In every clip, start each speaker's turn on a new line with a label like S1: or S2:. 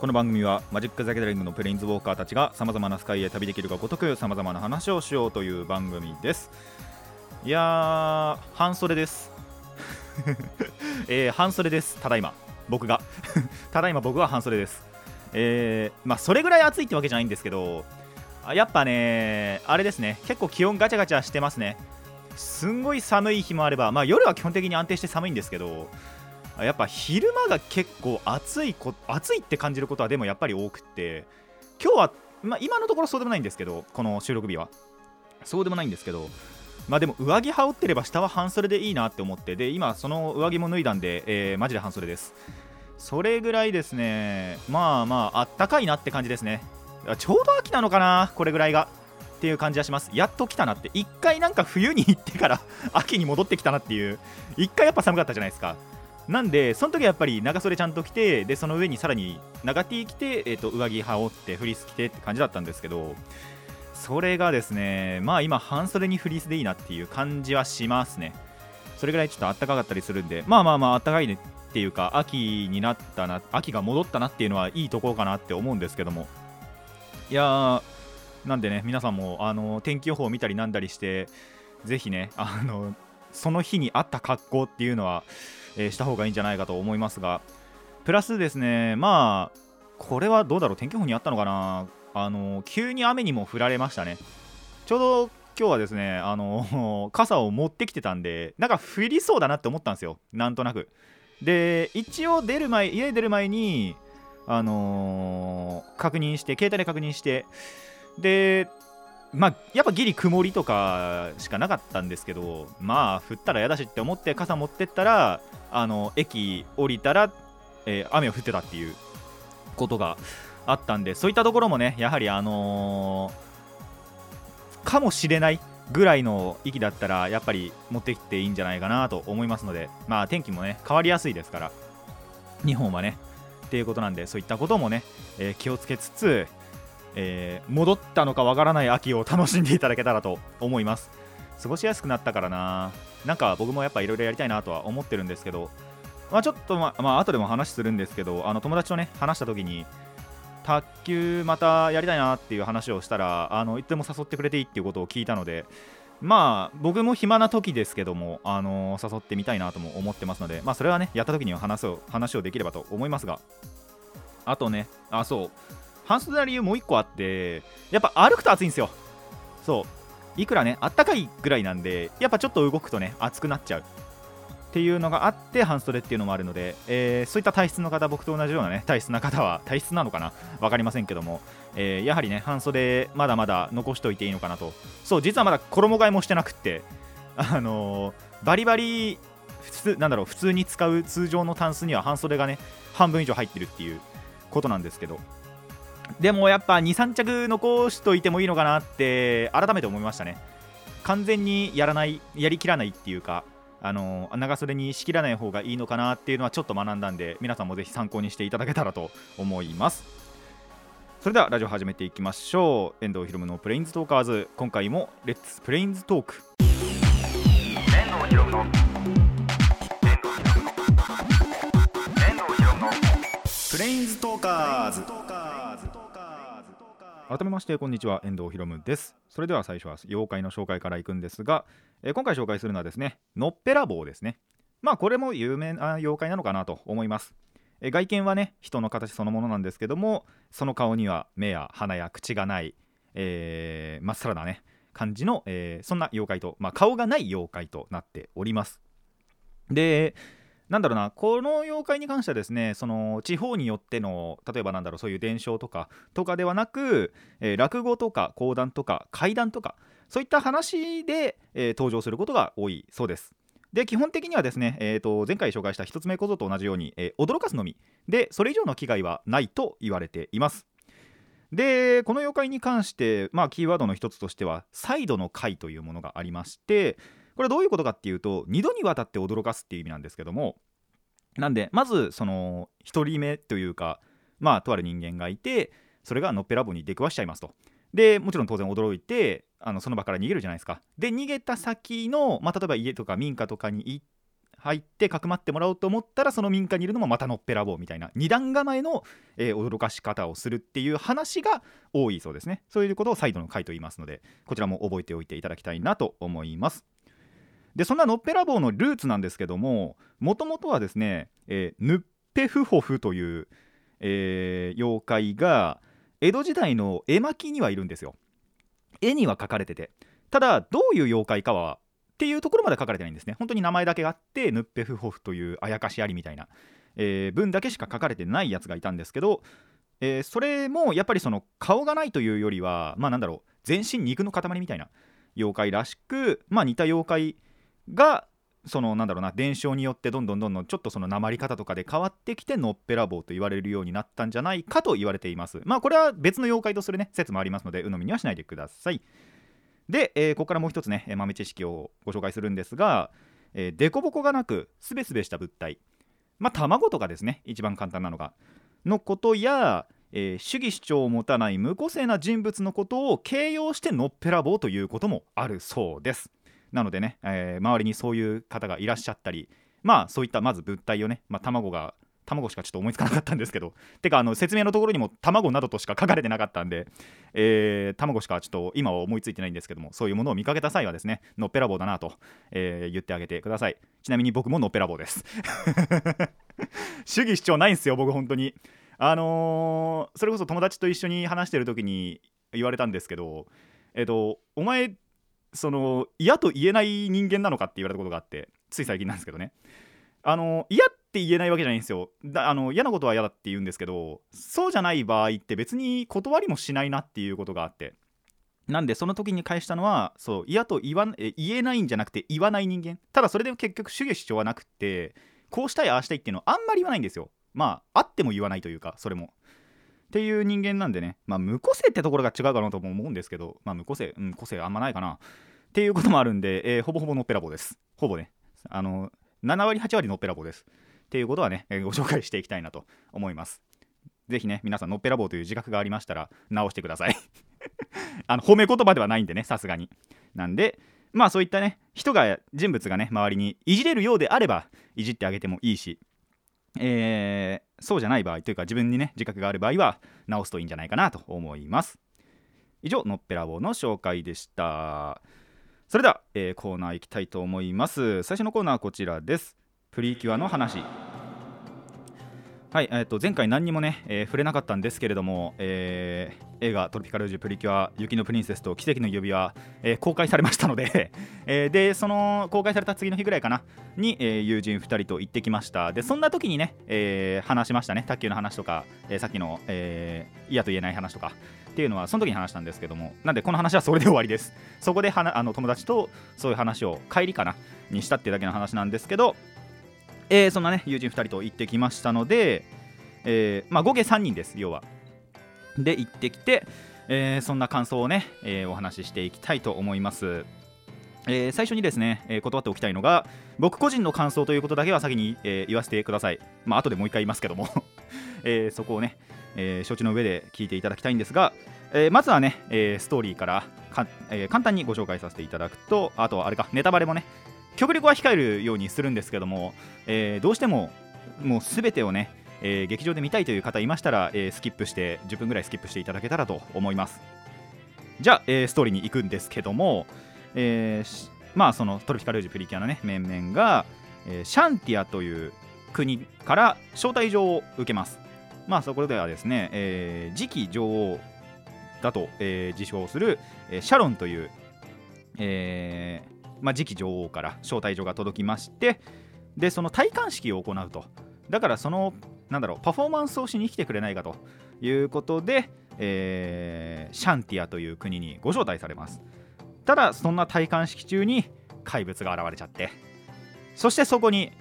S1: この番組はマジック・ザ・ギャザリングのプレインズウォーカーたちがさまざまなスカイへ旅できるがごとくさまざまな話をしようという番組です。いやー半袖です。えー、半袖です。ただいま。僕が。ただいま僕は半袖です。えー、まあそれぐらい暑いってわけじゃないんですけどあやっぱねあれですね。結構気温ガチャガチャしてますね。すんごい寒い日もあれば、まあ、夜は基本的に安定して寒いんですけどやっぱ昼間が結構暑いこ暑いって感じることはでもやっぱり多くて今日は、まあ、今のところそうでもないんですけどこの収録日は。そうでもないんですけどまあでも上着羽織ってれば下は半袖でいいなって思ってで今その上着も脱いだんで、えー、マジで半袖です。それぐらいですね。まあまああったかいなって感じですね。ちょうど秋なのかなこれぐらいが。っていう感じがします。やっと来たなって。一回なんか冬に行ってから秋に戻ってきたなっていう。一回やっぱ寒かったじゃないですか。なんでその時はやっぱり長袖ちゃんと着てでその上にさらに長 T 着て、えー、と上着羽織ってフリース着てって感じだったんですけどそれがですねまあ今半袖にフリースでいいなっていう感じはしますね。それぐらいちょっと暖かかったりするんでまあまあまあ暖かいねっていうか秋になったな秋が戻ったなっていうのはいいところかなって思うんですけども。いやーなんでね皆さんもあの天気予報を見たりなんだりしてぜひねあのその日に合った格好っていうのは、えーした方がいいんじゃないかと思いますがプラスですねまあこれはどうだろう天気予報にあったのかな？あの急に雨にも降られましたね。ちょうど今日はですねあの 傘を持ってきてたんでなんか降りそうだなって思ったんですよ。なんとなく。で一応出る前家出る前にあのー確認して携帯で確認してでまあやっぱギリ曇りとかしかなかったんですけどまあ降ったら嫌だしって思って傘持ってったらあの駅降りたら、えー雨が降ってたっていうことがあったんでそういったところもねやはりあのーかもしれないぐらいの域だったらやっぱり持ってきていいんじゃないかなと思いますのでまあ天気もね変わりやすいですから日本はねっていうことなんでそういったこともね、えー気をつけつつえー戻ったのかわからない秋を楽しんでいただけたらと思います。過ごしやすくなったからな。なんか僕もやっぱいろいろやりたいなとは思ってるんですけどまあちょっとままあ後でも話するんですけどあの友達とね話した時に卓球またやりたいなっていう話をしたらあのいつでも誘ってくれていいっていうことを聞いたのでまあ僕も暇な時ですけども、あの誘ってみたいなとも思ってますのでまあそれはねやった時には話そう話をできればと思いますが。あとねあそう。半袖な理由もう1個あってやっぱ歩くと暑いんですよ。そう。いくらねあったかいぐらいなんでやっぱちょっと動くとね暑くなっちゃう。っていうのがあって半袖っていうのもあるので、えーそういった体質の方僕と同じようなね体質な方は体質なのかな？分かりませんけども、えーやはりね半袖まだまだ残しておいていいのかなと。そう実はまだ衣替えもしてなくってあのーバリバリ普通なんだろう普通に使う通常のタンスには半袖がね半分以上入ってるっていうことなんですけど。でもやっぱ23着残しといてもいいのかなって改めて思いましたね。完全にやらないやりきらないっていうかあの長袖にしきらない方がいいのかなっていうのはちょっと学んだんで皆さんもぜひ参考にしていただけたらと思います。それではラジオ始めていきましょう。遠藤ひろむのプレインズトーカーズ。今回もレッツプレインズトーク
S2: 遠藤ひろむの。遠藤ひろむの。遠藤ひろむの。
S1: プレインズトーカーズ改めましてこんにちは。遠藤ひろむです。それでは最初は妖怪の紹介からいくんですが、えー今回紹介するのはですねのっぺらぼうですね。まあこれも有名な妖怪なのかなと思います。えー外見はね人の形そのものなんですけどもその顔には目や鼻や口がない、えー、まっさらなね感じの、えーそんな妖怪と、まあ、顔がない妖怪となっております。でなんだろうなこの妖怪に関してはですねその地方によっての例えばなんだろうそういう伝承とかとかではなく、えー落語とか講談とか怪談とかそういった話で、えー登場することが多いそうです。で基本的にはですね、えー、と前回紹介した一つ目小僧と同じように、えー驚かすのみ。でそれ以上の危害はないと言われています。でこの妖怪に関して、まあ、キーワードの一つとしてはサイドの回というものがありましてこれどういうことかっていうと2度にわたって驚かすっていう意味なんですけどもなんでまずその1人目というかまあとある人間がいてそれがのっぺらぼうに出くわしちゃいますと。でもちろん当然驚いてあのその場から逃げるじゃないですか。で逃げた先の、まあ、例えば家とか民家とかに入ってかくまってもらおうと思ったらその民家にいるのもまたのっぺらぼうみたいな二段構えの、えー驚かし方をするっていう話が多いそうですね。そういうことをサイドの回と言いますのでこちらも覚えておいていただきたいなと思います。でそんなのっぺらぼうのルーツなんですけどももともとはですね、えーヌッペフホフという、えー妖怪が江戸時代の絵巻にはいるんですよ。絵には描かれてて。ただどういう妖怪かはっていうところまで書かれてないんですね。本当に名前だけがあってヌッペフホフというあやかしありみたいな、えー文だけしか書かれてないやつがいたんですけど、えーそれもやっぱりその顔がないというよりはまあなんだろう全身肉の塊みたいな妖怪らしくまあ似た妖怪がそのなんだろうな伝承によってどんどんどんどんちょっとその鉛り方とかで変わってきてのっぺらぼうと言われるようになったんじゃないかと言われています。まあこれは別の妖怪とするね説もありますので鵜呑みにはしないでください。で、えーここからもう一つね豆知識をご紹介するんですが、えー、デコボコがなくすべすべした物体。まあ卵とかですね一番簡単なのが。のことや、えー主義主張を持たない無個性な人物のことを形容してのっぺらぼうということもあるそうです。なのでね、えー周りにそういう方がいらっしゃったりまあそういったまず物体をね、まあ、卵が卵しかちょっと思いつかなかったんですけどてかあの説明のところにも卵などとしか書かれてなかったんで、えー卵しかちょっと今は思いついてないんですけどもそういうものを見かけた際はですねのっぺらぼうだなと、えー言ってあげてください。ちなみに僕ものっぺらぼうです。主義主張ないんですよ僕本当に。あのーそれこそ友達と一緒に話してる時に言われたんですけどえっ、とお前その嫌と言えない人間なのかって言われたことがあってつい最近なんですけどね。あの嫌って言えないわけじゃないんですよ。だあの嫌なことは嫌だって言うんですけどそうじゃない場合って別に断りもしないなっていうことがあって。なんでその時に返したのはそう嫌と言わえ言えないんじゃなくて言わない人間。ただそれで結局主義主張はなくってこうしたいああしたいっていうのはあんまり言わないんですよ。まああっても言わないというかそれも。っていう人間なんでね。まあ無個性ってところが違うかなとも思うんですけど。まあ無個性うん個性あんまないかな。っていうこともあるんで、えーほぼほぼのっぺらぼうです。ほぼね。あの7割8割のっぺらぼうです。っていうことはね、えーご紹介していきたいなと思います。ぜひね皆さんのっぺらぼうという自覚がありましたら直してください。あの褒め言葉ではないんでねさすがに。なんでまあそういったね人が人物がね周りにいじれるようであればいじってあげてもいいしえーそうじゃない場合というか自分にね自覚がある場合は直すといいんじゃないかなと思います。以上のっぺらぼうの紹介でした。それでは、えーコーナー行きたいと思います。最初のコーナーはこちらです。プリキュアの話。はい、えー、と前回何にもね、えー触れなかったんですけれども、えー映画「トロピカルジュプリキュア雪のプリンセスと奇跡の指輪」えー公開されましたので、えーでその公開された次の日ぐらいかなに、えー友人2人と行ってきました。でそんな時にね、えー話しましたね。卓球の話とか、えーさっきの、えー嫌と言えない話とかっていうのはその時に話したんですけどもなんでこの話はそれで終わりです。そこではなあの友達とそういう話を帰りかなにしたっていうだけの話なんですけどえーそんなね友人2人と行ってきましたので、えーまあ、合計3人です要は。で行ってきて、えーそんな感想をね、えお話ししていきたいと思います。え最初にですね、え断っておきたいのが僕個人の感想ということだけは先に、え言わせてください。まあ後でもう一回言いますけども、えそこをね、えー承知の上で聞いていただきたいんですが、えまずはね、えストーリーからか、え簡単にご紹介させていただくとあとはあれかネタバレもね極力は控えるようにするんですけども、えーどうしてももう全てをね、えー劇場で見たいという方いましたら、えースキップして10分ぐらいスキップしていただけたらと思います。じゃあ、えーストーリーに行くんですけども、えーまあそのトロピカルージュプリキュアのね面々が、えーシャンティアという国から招待状を受けます。まあそこではですね、えー次期女王だと、えー自称する、えーシャロンという、えーまあ、次期女王から招待状が届きましてでその戴冠式を行うと。だからそのなんだろうパフォーマンスをしに来てくれないかということで、えーシャンティアという国にご招待されます。ただそんな戴冠式中に怪物が現れちゃって。そしてそこに、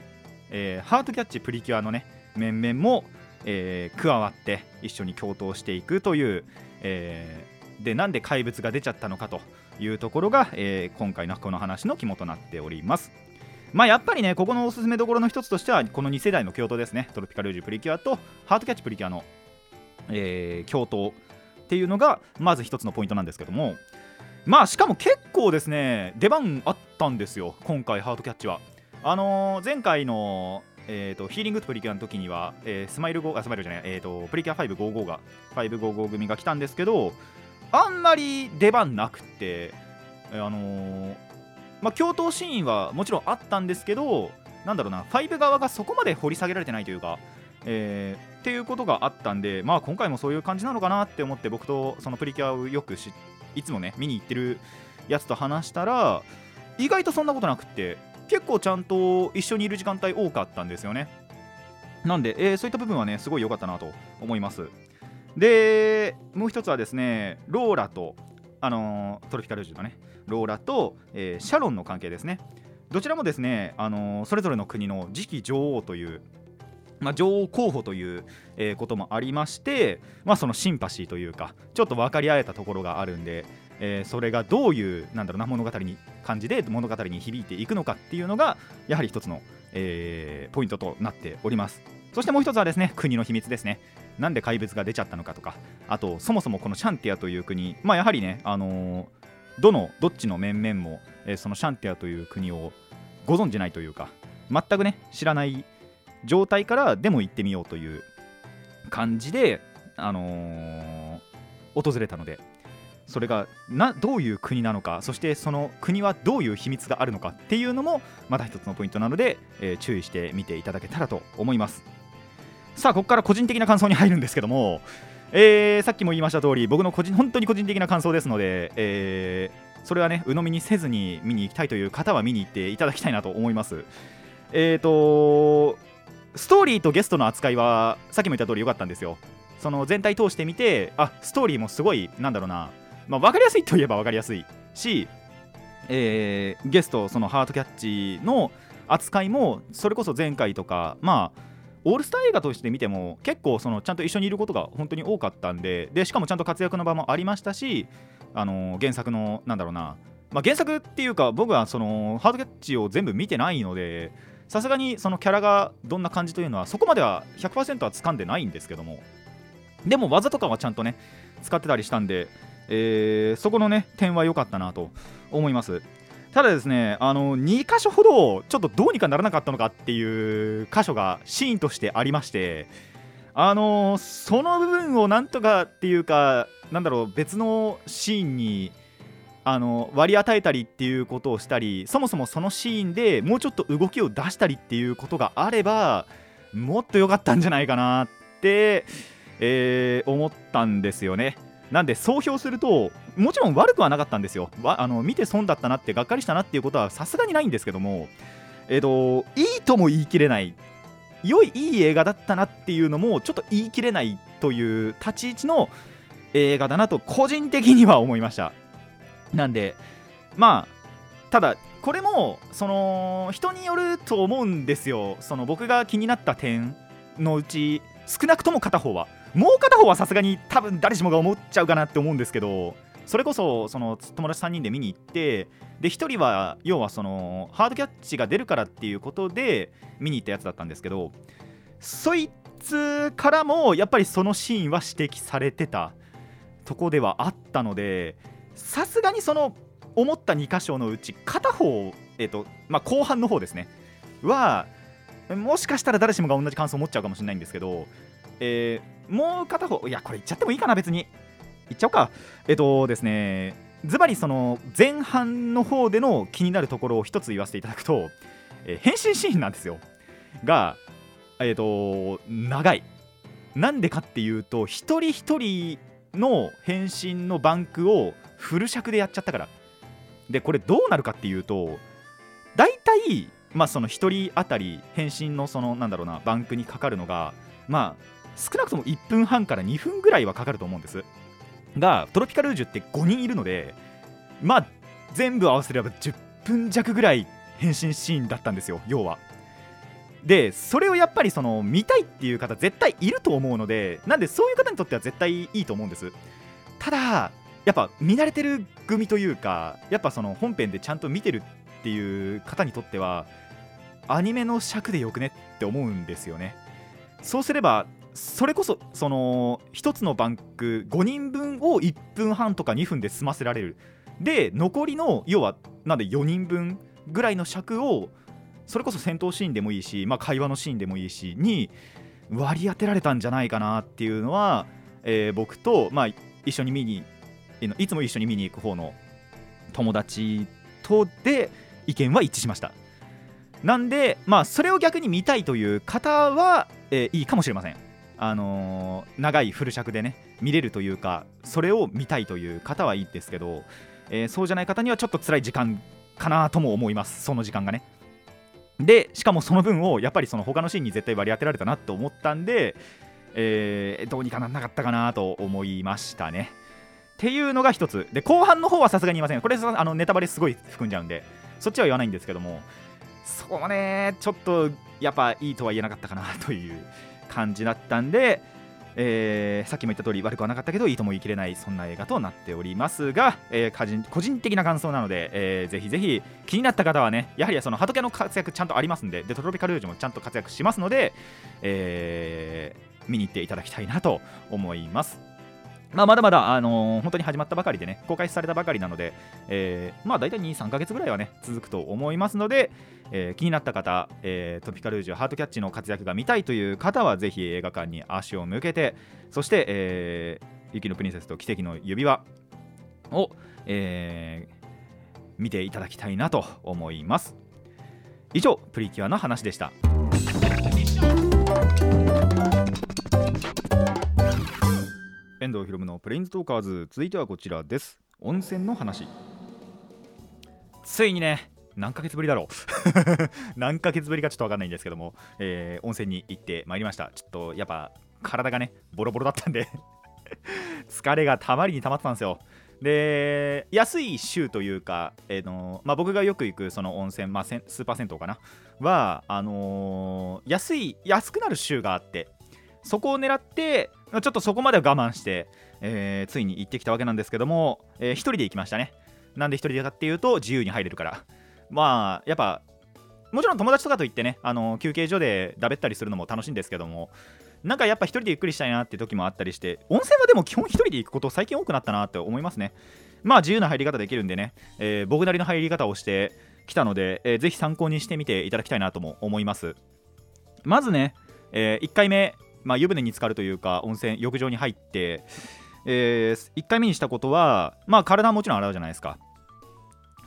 S1: えーハートキャッチプリキュアのね面々も、えー加わって一緒に共闘していくという、えーでなんで怪物が出ちゃったのかと。いうところが、えー今回のこの話の肝となっております。まあやっぱりねここのおすすめどころの一つとしてはこの2世代の共闘ですね。トロピカルージュプリキュアとハートキャッチプリキュアの、えー共闘っていうのがまず一つのポイントなんですけども。まあしかも結構ですね出番あったんですよ今回ハートキャッチは。あのー前回のえー、とヒーリングとプリキュアの時には、えースマイル5あスマイルじゃない、えー、とプリキュア555が555組が来たんですけどあんまり出番なくてあのーまあ共闘シーンはもちろんあったんですけどなんだろうな5側がそこまで掘り下げられてないというか、えーっていうことがあったんでまあ今回もそういう感じなのかなって思って僕とそのプリキュアをよくしいつもね見に行ってるやつと話したら意外とそんなことなくって結構ちゃんと一緒にいる時間帯多かったんですよね。なんで、えーそういった部分はねすごい良かったなと思います。でもう一つはですねローラとあのトロピカルジュのねローラと、えーシャロンの関係ですね。どちらもですね、あのそれぞれの国の次期女王というまあ、女王候補という、えーこともありまして、まあ、そのシンパシーというかちょっと分かり合えたところがあるんで、えーそれがどういうなんだろうな物語に感じで物語に響いていくのかっていうのがやはり一つの、えーポイントとなっております。そしてもう一つはですね国の秘密ですね。なんで怪物が出ちゃったのかとかあとそもそもこのシャンティアという国まあやはりねあのーどのどっちの面々も、えーそのシャンティアという国をご存じないというか全くね知らない状態からでも行ってみようという感じで、あのー訪れたのでそれがなどういう国なのかそしてその国はどういう秘密があるのかっていうのもまた一つのポイントなので、えー注意して見ていただけたらと思います。さあここから個人的な感想に入るんですけども、えーさっきも言いました通り僕の個人本当に個人的な感想ですので、えーそれはね鵜呑みにせずに見に行きたいという方は見に行っていただきたいなと思います。えーとストーリーとゲストの扱いはさっきも言った通り良かったんですよ。その全体通してみてあストーリーもすごいなんだろうな、まあ、分かりやすいといえば分かりやすい。し、えーゲストそのハートキャッチの扱いもそれこそ前回とかまあオールスター映画として見ても結構そのちゃんと一緒にいることが本当に多かったんででしかもちゃんと活躍の場もありましたしあの原作のなんだろうな、まあ、原作っていうか僕はそのハートキャッチを全部見てないのでさすがにそのキャラがどんな感じというのはそこまでは100%は掴んでないんですけどもでも技とかはちゃんとね使ってたりしたんで、えーそこのね点は良かったなと思います。ただですねあの2箇所ほどちょっとどうにかならなかったのかっていう箇所がシーンとしてありましてあのその部分をなんとかっていうかなんだろう別のシーンにあの割り与えたりっていうことをしたりそもそもそのシーンでもうちょっと動きを出したりっていうことがあればもっと良かったんじゃないかなって、えー思ったんですよね。なんで総評するともちろん悪くはなかったんですよ。あの見て損だったなってがっかりしたなっていうことはさすがにないんですけども、えー、といいとも言い切れない良いいい映画だったなっていうのもちょっと言い切れないという立ち位置の映画だなと個人的には思いました。なんでまあただこれもその人によると思うんですよその僕が気になった点のうち少なくとも片方はもう片方はさすがに多分誰しもが思っちゃうかなって思うんですけどそれこそその友達3人で見に行ってで1人は要はそのハードキャッチが出るからっていうことで見に行ったやつだったんですけどそいつからもやっぱりそのシーンは指摘されてたとこではあったのでさすがにその思った2箇所のうち片方、えっとまあ、後半の方ですねはもしかしたら誰しもが同じ感想を持っちゃうかもしれないんですけど、えーもう片方いやこれ言っちゃってもいいかな別に。言っちゃおうか。えっとですねズバリその前半の方での気になるところを一つ言わせていただくと、えー変身シーンなんですよ。がえっ、と長い。なんでかっていうと一人一人の変身のバンクをフル尺でやっちゃったから。でこれどうなるかっていうと大体まあその1人当たり変身のそのなんだろうなバンクにかかるのがまあ少なくとも1分半から2分ぐらいはかかると思うんです。がトロピカルージュって5人いるのでまあ全部合わせれば10分弱ぐらい変身シーンだったんですよ要は。でそれをやっぱりその見たいっていう方絶対いると思うのでなんでそういう方にとっては絶対いいと思うんです。ただやっぱ見慣れてる組というかやっぱその本編でちゃんと見てるっていう方にとってはアニメの尺でよくねって思うんですよね。そうすればそれこそその1つのバンク5人分を1分半とか2分で済ませられる。で残りの要はなんで4人分ぐらいの尺をそれこそ戦闘シーンでもいいし、まあ、会話のシーンでもいいしに割り当てられたんじゃないかなっていうのは、えー僕と、まあ、一緒に見にいつも一緒に見に行く方の友達とで意見は一致しました。なんでまあそれを逆に見たいという方は、えーいいかもしれません。あのー長いフル尺でね見れるというかそれを見たいという方はいいですけど、えーそうじゃない方にはちょっと辛い時間かなとも思いますその時間がね。でしかもその分をやっぱりその他のシーンに絶対割り当てられたなと思ったんで、えーどうにかなんなかったかなと思いましたね。っていうのが一つ。で後半の方はさすがに言いませんこれあのネタバレすごい含んじゃうんでそっちは言わないんですけどもそうねちょっとやっぱいいとは言えなかったかなという感じだったんで、えーさっきも言った通り悪くはなかったけどいいとも言い切れないそんな映画となっておりますが、えー個人個人的な感想なので、えーぜひぜひ気になった方はねやはりその畑の活躍ちゃんとありますんででトロピカルージュもちゃんと活躍しますので、えー見に行っていただきたいなと思います。まあ、まだまだ、あのー本当に始まったばかりでね、公開されたばかりなので、えーまあ、大体2、3ヶ月ぐらいはね、続くと思いますので、えー気になった方、えートピカルージュ、ハートキャッチの活躍が見たいという方は、ぜひ映画館に足を向けて、そして、えー雪のプリンセスと奇跡の指輪を、えー見ていただきたいなと思います。以上、プリキュアの話でした。遠藤ひろむのプレインズトーカーズ。続いてはこちらです。温泉の話。ついにね何ヶ月ぶりだろう。何ヶ月ぶりかちょっとわかんないんですけども、えー温泉に行ってまいりました。ちょっとやっぱ体がねボロボロだったんで 疲れがたまりにたまってたんですよ。で安い州というか、えーのまあ、僕がよく行くその温泉、まあ、スーパー銭湯かな。はあのー安い安くなる州があってそこを狙ってちょっとそこまでは我慢して、えーついに行ってきたわけなんですけども、えー一人で行きましたね。なんで一人でかっていうと自由に入れるから。まあやっぱもちろん友達とかと行ってねあの休憩所でだべったりするのも楽しいんですけどもなんかやっぱ一人でゆっくりしたいなって時もあったりして温泉はでも基本一人で行くこと最近多くなったなって思いますね。まあ自由な入り方できるんでね、えー僕なりの入り方をしてきたので、えーぜひ参考にしてみていただきたいなとも思います。まずね、え1回目、まあ、湯船に浸かるというか温泉浴場に入って、え1回目にしたことは、まあ、体はもちろん洗うじゃないですか。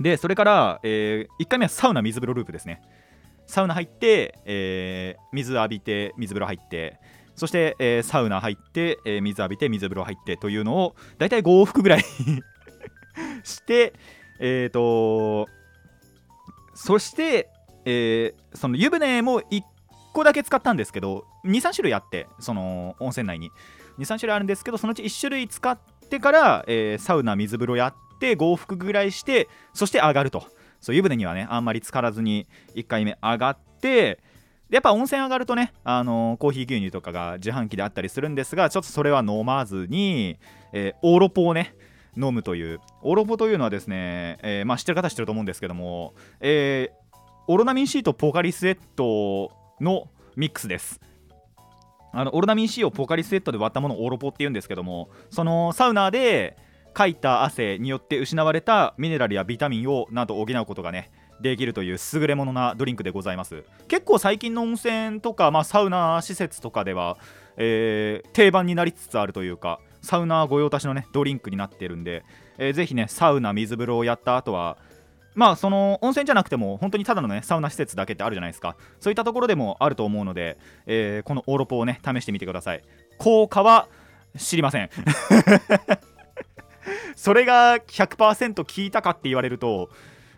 S1: でそれから、え1回目はサウナ水風呂ループですね。サウナ入って、えー水浴びて水風呂入ってそして、えーサウナ入って、えー水浴びて水風呂入ってというのをだいたい5往復ぐらい してえっ、とそして、えーその湯船も1個だけ使ったんですけど23種類あってその温泉内に。23種類あるんですけどそのうち1種類使ってから、えーサウナ水風呂やって5往復ぐらいしてそして上がると。そう湯船にはねあんまり浸からずに1回目上がってやっぱ温泉上がるとね、あのーコーヒー牛乳とかが自販機であったりするんですがちょっとそれは飲まずに、えーオーロポをね飲むという。オーロポというのはですね、えーまあ、知ってる方は知ってると思うんですけども、えーオロナミン C とポカリスエットのミックスです。あのオロナミン C をポカリスエットで割ったものをオロポっていうんですけどもそのサウナでかいた汗によって失われたミネラルやビタミンをなんと補うことがねできるという優れものなドリンクでございます。結構最近の温泉とか、まあ、サウナ施設とかでは、えー定番になりつつあるというかサウナ御用達のねドリンクになってるんで、えーぜひねサウナ水風呂をやった後はまあその温泉じゃなくても本当にただのねサウナ施設だけってあるじゃないですか。そういったところでもあると思うので、えーこのオーロポをね試してみてください。効果は知りません。それが100%効いたかって言われると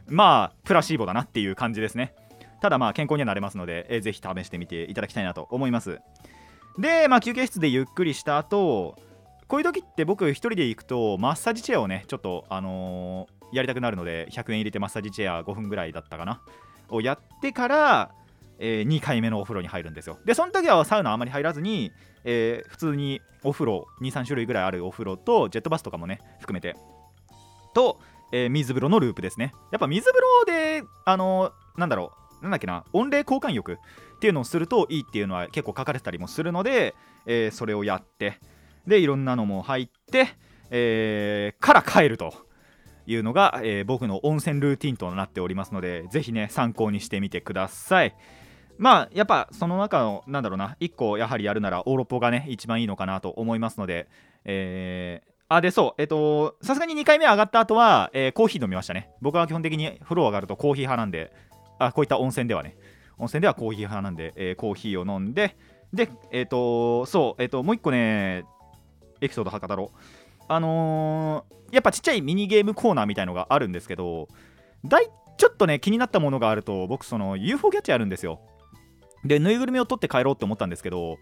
S1: まあプラシーボだなっていう感じですね。ただまあ健康にはなれますので、えーぜひ試してみていただきたいなと思います。でまあ休憩室でゆっくりした後こういう時って僕一人で行くとマッサージチェアをねちょっとあのーやりたくなるので100円入れてマッサージチェア5分ぐらいだったかな。をやってからえ2回目のお風呂に入るんですよ。でその時はサウナあまり入らずに、えー普通にお風呂23種類ぐらいあるお風呂とジェットバスとかもね含めて。と、えー水風呂のループですね。やっぱ水風呂であのなんだろうなんだっけな温冷交換浴っていうのをするといいっていうのは結構書かれてたりもするので、えーそれをやってでいろんなのも入って、えーから帰ると。いうのが、えー僕の温泉ルーティンとなっておりますのでぜひね参考にしてみてください。まあやっぱその中のなんだろうな1個やはりやるならオーロポがね一番いいのかなと思いますのでえーあでそうえっとさすがに2回目上がった後は、えーコーヒー飲みましたね。僕は基本的に風呂上がるとコーヒー派なんであこういった温泉ではね。温泉ではコーヒー派なんで、えーコーヒーを飲んででえっ、とそうえっ、ともう1個ねエピソードは語ろあのーやっぱちっちゃいミニゲームコーナーみたいのがあるんですけどだいちょっとね気になったものがあると僕その UFO キャッチあるんですよ。でぬいぐるみを取って帰ろうって思ったんですけど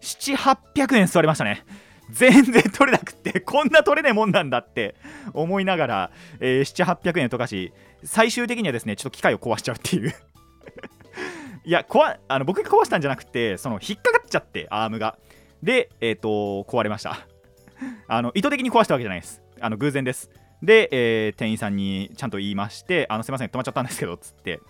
S1: 7800円座りましたね。全然取れなくってこんな取れねえもんなんだって思いながら、えー、7800円とかし最終的にはですねちょっと機械を壊しちゃうっていう。いや壊あの僕が壊したんじゃなくてその引っかかっちゃってアームが。でえっ、と壊れました。あの意図的に壊したわけじゃないです。あの偶然です。で、えー店員さんにちゃんと言いましてあのすいません止まっちゃったんですけどつって。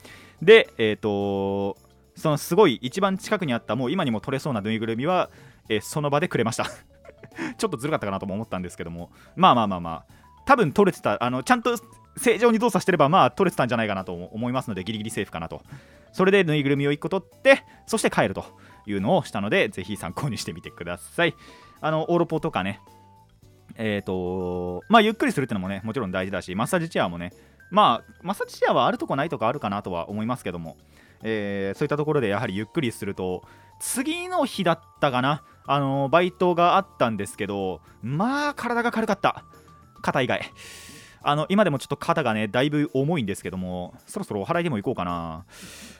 S1: でえっ、とそのすごい一番近くにあったもう今にも取れそうなぬいぐるみは、えーその場でくれました。ちょっとずるかったかなとも思ったんですけども。まあまあまあまあ。多分取れてたあのちゃんと正常に動作してればまあ取れてたんじゃないかなと思いますのでギリギリセーフかなと。それでぬいぐるみを1個取ってそして帰るというのをしたのでぜひ参考にしてみてください。あのオーロポとかねえっ、とまあゆっくりするってのもねもちろん大事だしマッサージチェアもねまあマッサージチェアはあるとこないとかあるかなとは思いますけども、えーそういったところでやはりゆっくりすると次の日だったかなあのバイトがあったんですけどまあ体が軽かった。肩以外。あの今でもちょっと肩がねだいぶ重いんですけどもそろそろお祓いでも行こうかな。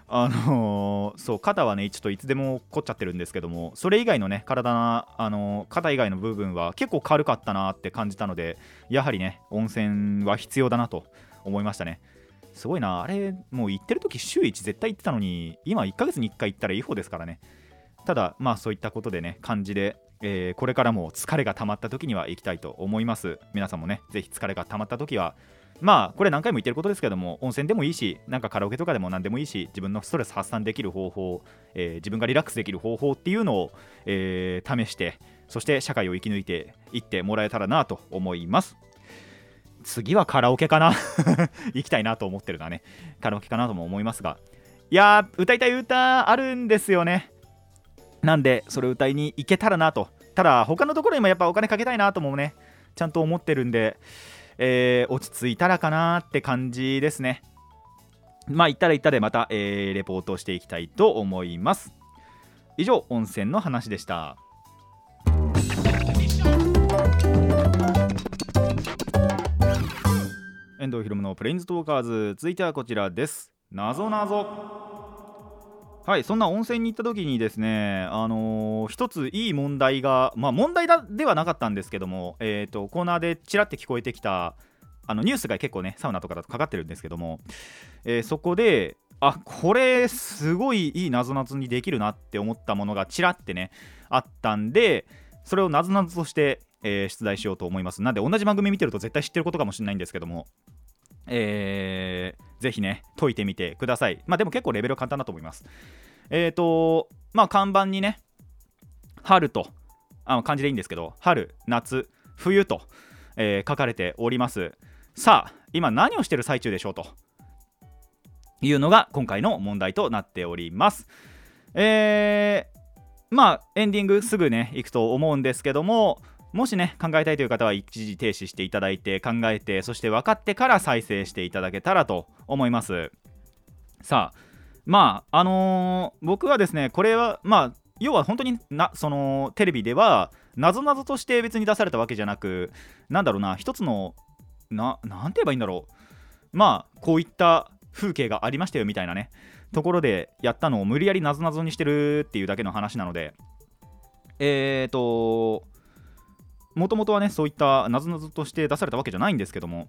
S1: あのーそう肩はねちょっといつでも凝っちゃってるんですけどもそれ以外のね体なあのー肩以外の部分は結構軽かったなって感じたのでやはりね温泉は必要だなと思いましたね。すごいなあれもう行ってる時週1絶対行ってたのに今1ヶ月に1回行ったらいい方ですからね。ただまあそういったことでね感じで、えーこれからも疲れが溜まった時には行きたいと思います。皆さんもねぜひ疲れが溜まった時はまあこれ何回も言ってることですけども温泉でもいいしなんかカラオケとかでも何でもいいし自分のストレス発散できる方法、えー自分がリラックスできる方法っていうのを、えー試してそして社会を生き抜いていってもらえたらなと思います。次はカラオケかな。行きたいなと思ってるのはねカラオケかなとも思いますが。いや歌いたい歌あるんですよね。なんでそれ歌いに行けたらなと。ただ他のところにもやっぱお金かけたいなともねちゃんと思ってるんで、えー落ち着いたらかなって感じですね。まあ行ったら行ったでまた、えーレポートしていきたいと思います。以上温泉の話でした。遠藤ひろむのプレインズトーカーズ。続いてはこちらです。なぞなぞ。はいそんな温泉に行った時にですねあのー一ついい問題がまあ問題だではなかったんですけどもえっ、とコーナーでちらって聞こえてきたあのニュースが結構ねサウナとかだとかかってるんですけども、えーそこであこれすごいいいなぞなぞにできるなって思ったものがちらってねあったんでそれをなぞなぞとして、えー出題しようと思います。なんで同じ番組見てると絶対知ってることかもしれないんですけどもえーぜひね解いてみてください。まあでも結構レベル簡単だと思います。えっ、とまあ看板にね春とあ漢字でいいんですけど春夏冬と、えー書かれております。さあ今何をしてる最中でしょうと。いうのが今回の問題となっております。えーまあエンディングすぐね行くと思うんですけどももしね考えたいという方は一時停止していただいて考えてそして分かってから再生していただけたらと思います。さあまああのー僕はですねこれはまあ要は本当になそのテレビではなぞなぞとして別に出されたわけじゃなくなんだろうな一つのななんて言えばいいんだろう。まあこういった風景がありましたよみたいなねところでやったのを無理やりなぞなぞにしてるっていうだけの話なのでえーともともとはねそういったなぞなぞとして出されたわけじゃないんですけども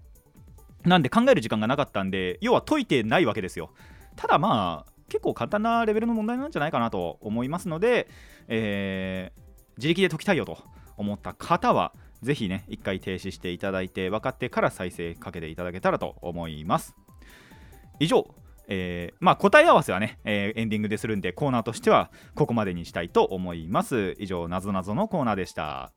S1: なんで考える時間がなかったんで要は解いてないわけですよ。ただまあ結構簡単なレベルの問題なんじゃないかなと思いますので、えー自力で解きたいよと思った方はぜひね一回停止していただいて分かってから再生かけていただけたらと思います。以上えーまあ、答え合わせはね、えーエンディングでするんでコーナーとしてはここまでにしたいと思います。以上なぞなぞのコーナーでした。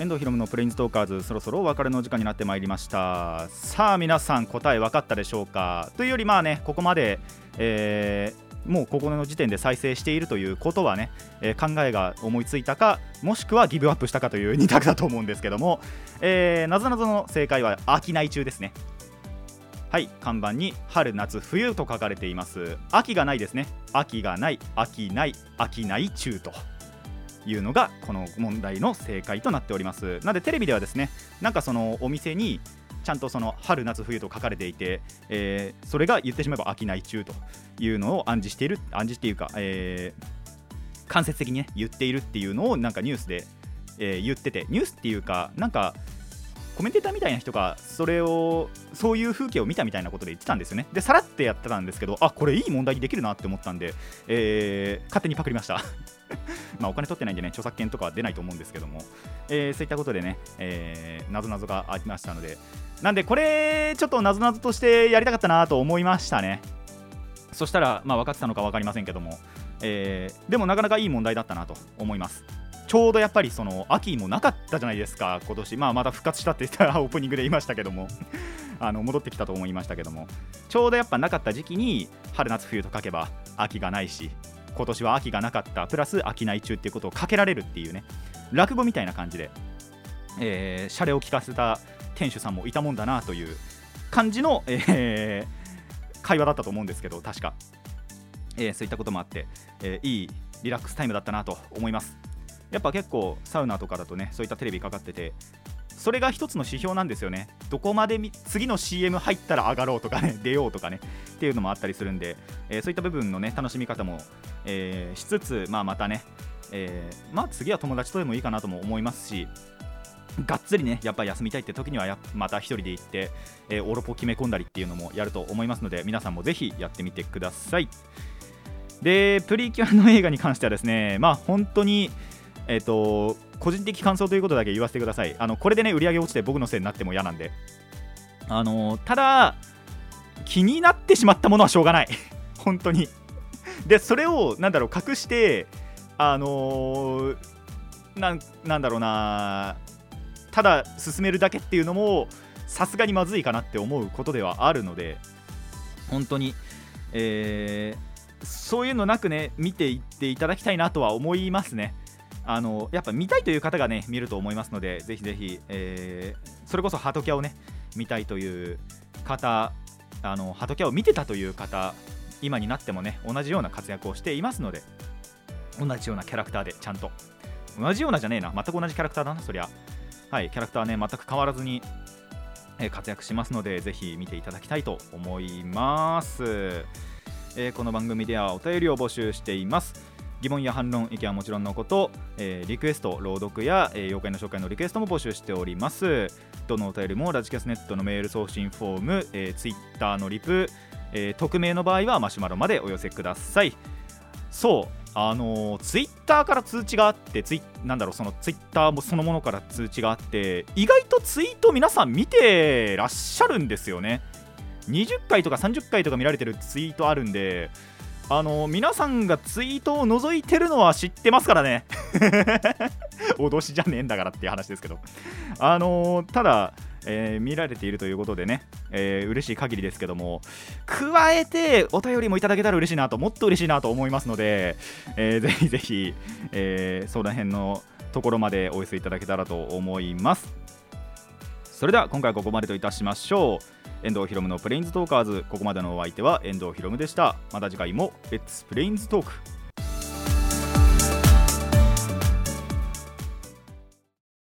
S1: 遠藤ひろむのプレインズトーカーズそろそろお別れの時間になってまいりました。さあ皆さん答え分かったでしょうか？というよりまあねここまで、えーもうここの時点で再生しているということはね、えー考えが思いついたかもしくはギブアップしたかという2択だと思うんですけども、えー、なぞなぞの正解は商い中ですね。はい看板に春夏冬と書かれています。秋がないですね。秋がない秋ない秋ない中と。いうのがこの問題の正解となっております。なのでテレビではですねなんかそのお店にちゃんとその春夏冬と書かれていて、えーそれが言ってしまえば商い中というのを暗示している暗示っていうか、えー間接的にね言っているっていうのをなんかニュースで、えー言っててニュースっていうかなんかコメンテーターみたいな人がそれをそういう風景を見たみたいなことで言ってたんですよね。でさらってやってたんですけどあこれいい問題にできるなって思ったんで、えー勝手にパクりました。まあお金取ってないんでね著作権とかは出ないと思うんですけども、えーそういったことでね、えー、なぞなぞがありましたのでなんでこれちょっとなぞなぞとしてやりたかったなと思いましたね。そしたらまあ分かってたのか分かりませんけども、えーでもなかなかいい問題だったなと思います。ちょうどやっぱりその秋もなかったじゃないですか今年。まあまた復活したって言ったらオープニングで言いましたけども。あの戻ってきたと思いましたけども。ちょうどやっぱなかった時期に春夏冬と書けば秋がないし今年は秋がなかった。プラス秋ない中っていうことをかけられるっていうね。落語みたいな感じで、えー、シャレを聞かせた店主さんもいたもんだなという感じの、えー会話だったと思うんですけど確か、えーそういったこともあって、えーいいリラックスタイムだったなと思います。やっぱ結構サウナとかだとねそういったテレビかかっててそれが一つの指標なんですよね。どこまで次の CM 入ったら上がろうとかね出ようとかねっていうのもあったりするんで、えーそういった部分のね楽しみ方も、えーしつつ、まあ、またね、えーまあ、次は友達とでもいいかなとも思いますしがっつりねやっぱ休みたいって時にはまた一人で行って、えーオロポ決め込んだりっていうのもやると思いますので皆さんもぜひやってみてください。でプリキュアの映画に関してはですねまあ本当にえっ、と個人的感想ということだけ言わせてください。あのこれでね売り上げ落ちて僕のせいになっても嫌なんで。あのただ気になってしまったものはしょうがない。本当に。でそれをなんだろう隠してあのーなんなんだろうな。ただ進めるだけっていうのもさすがにまずいかなって思うことではあるので。本当に、えーそういうのなくね見ていっていただきたいなとは思いますね。あのやっぱ見たいという方がね見ると思いますのでぜひぜひ、えーそれこそハトキャをね見たいという方あのハトキャを見てたという方今になってもね同じような活躍をしていますので同じようなキャラクターでちゃんと。同じようなじゃねえな全く同じキャラクターだなそりゃ。はいキャラクターね全く変わらずに活躍しますのでぜひ見ていただきたいと思います、えーこの番組ではお便りを募集しています。疑問や反論意見はもちろんのこと、えーリクエスト朗読や、えー妖怪の紹介のリクエストも募集しております。どのお便りもラジキャスネットのメール送信フォーム、えー、ツイッターのリプ、えー匿名の場合はマシュマロまでお寄せください。そうあのツイッターから通知があってツイなんだろうそのツイッターもそのものから通知があって意外とツイート皆さん見てらっしゃるんですよね。20回とか30回とか見られてるツイートあるんであの皆さんがツイートを覗いてるのは知ってますからね。脅しじゃねえんだからっていう話ですけど。あのただえー見られているということでね、えー嬉しい限りですけども加えてお便りもいただけたら嬉しいなともっと嬉しいなと思いますので、えーぜひぜひ、えーその辺のところまでお寄せいただけたらと思います。それでは今回はここまでといたしましょう。遠藤博夢のプレインズトーカーズ。ここまでのお相手は遠藤博夢でした。また次回もレッツプレインズトーク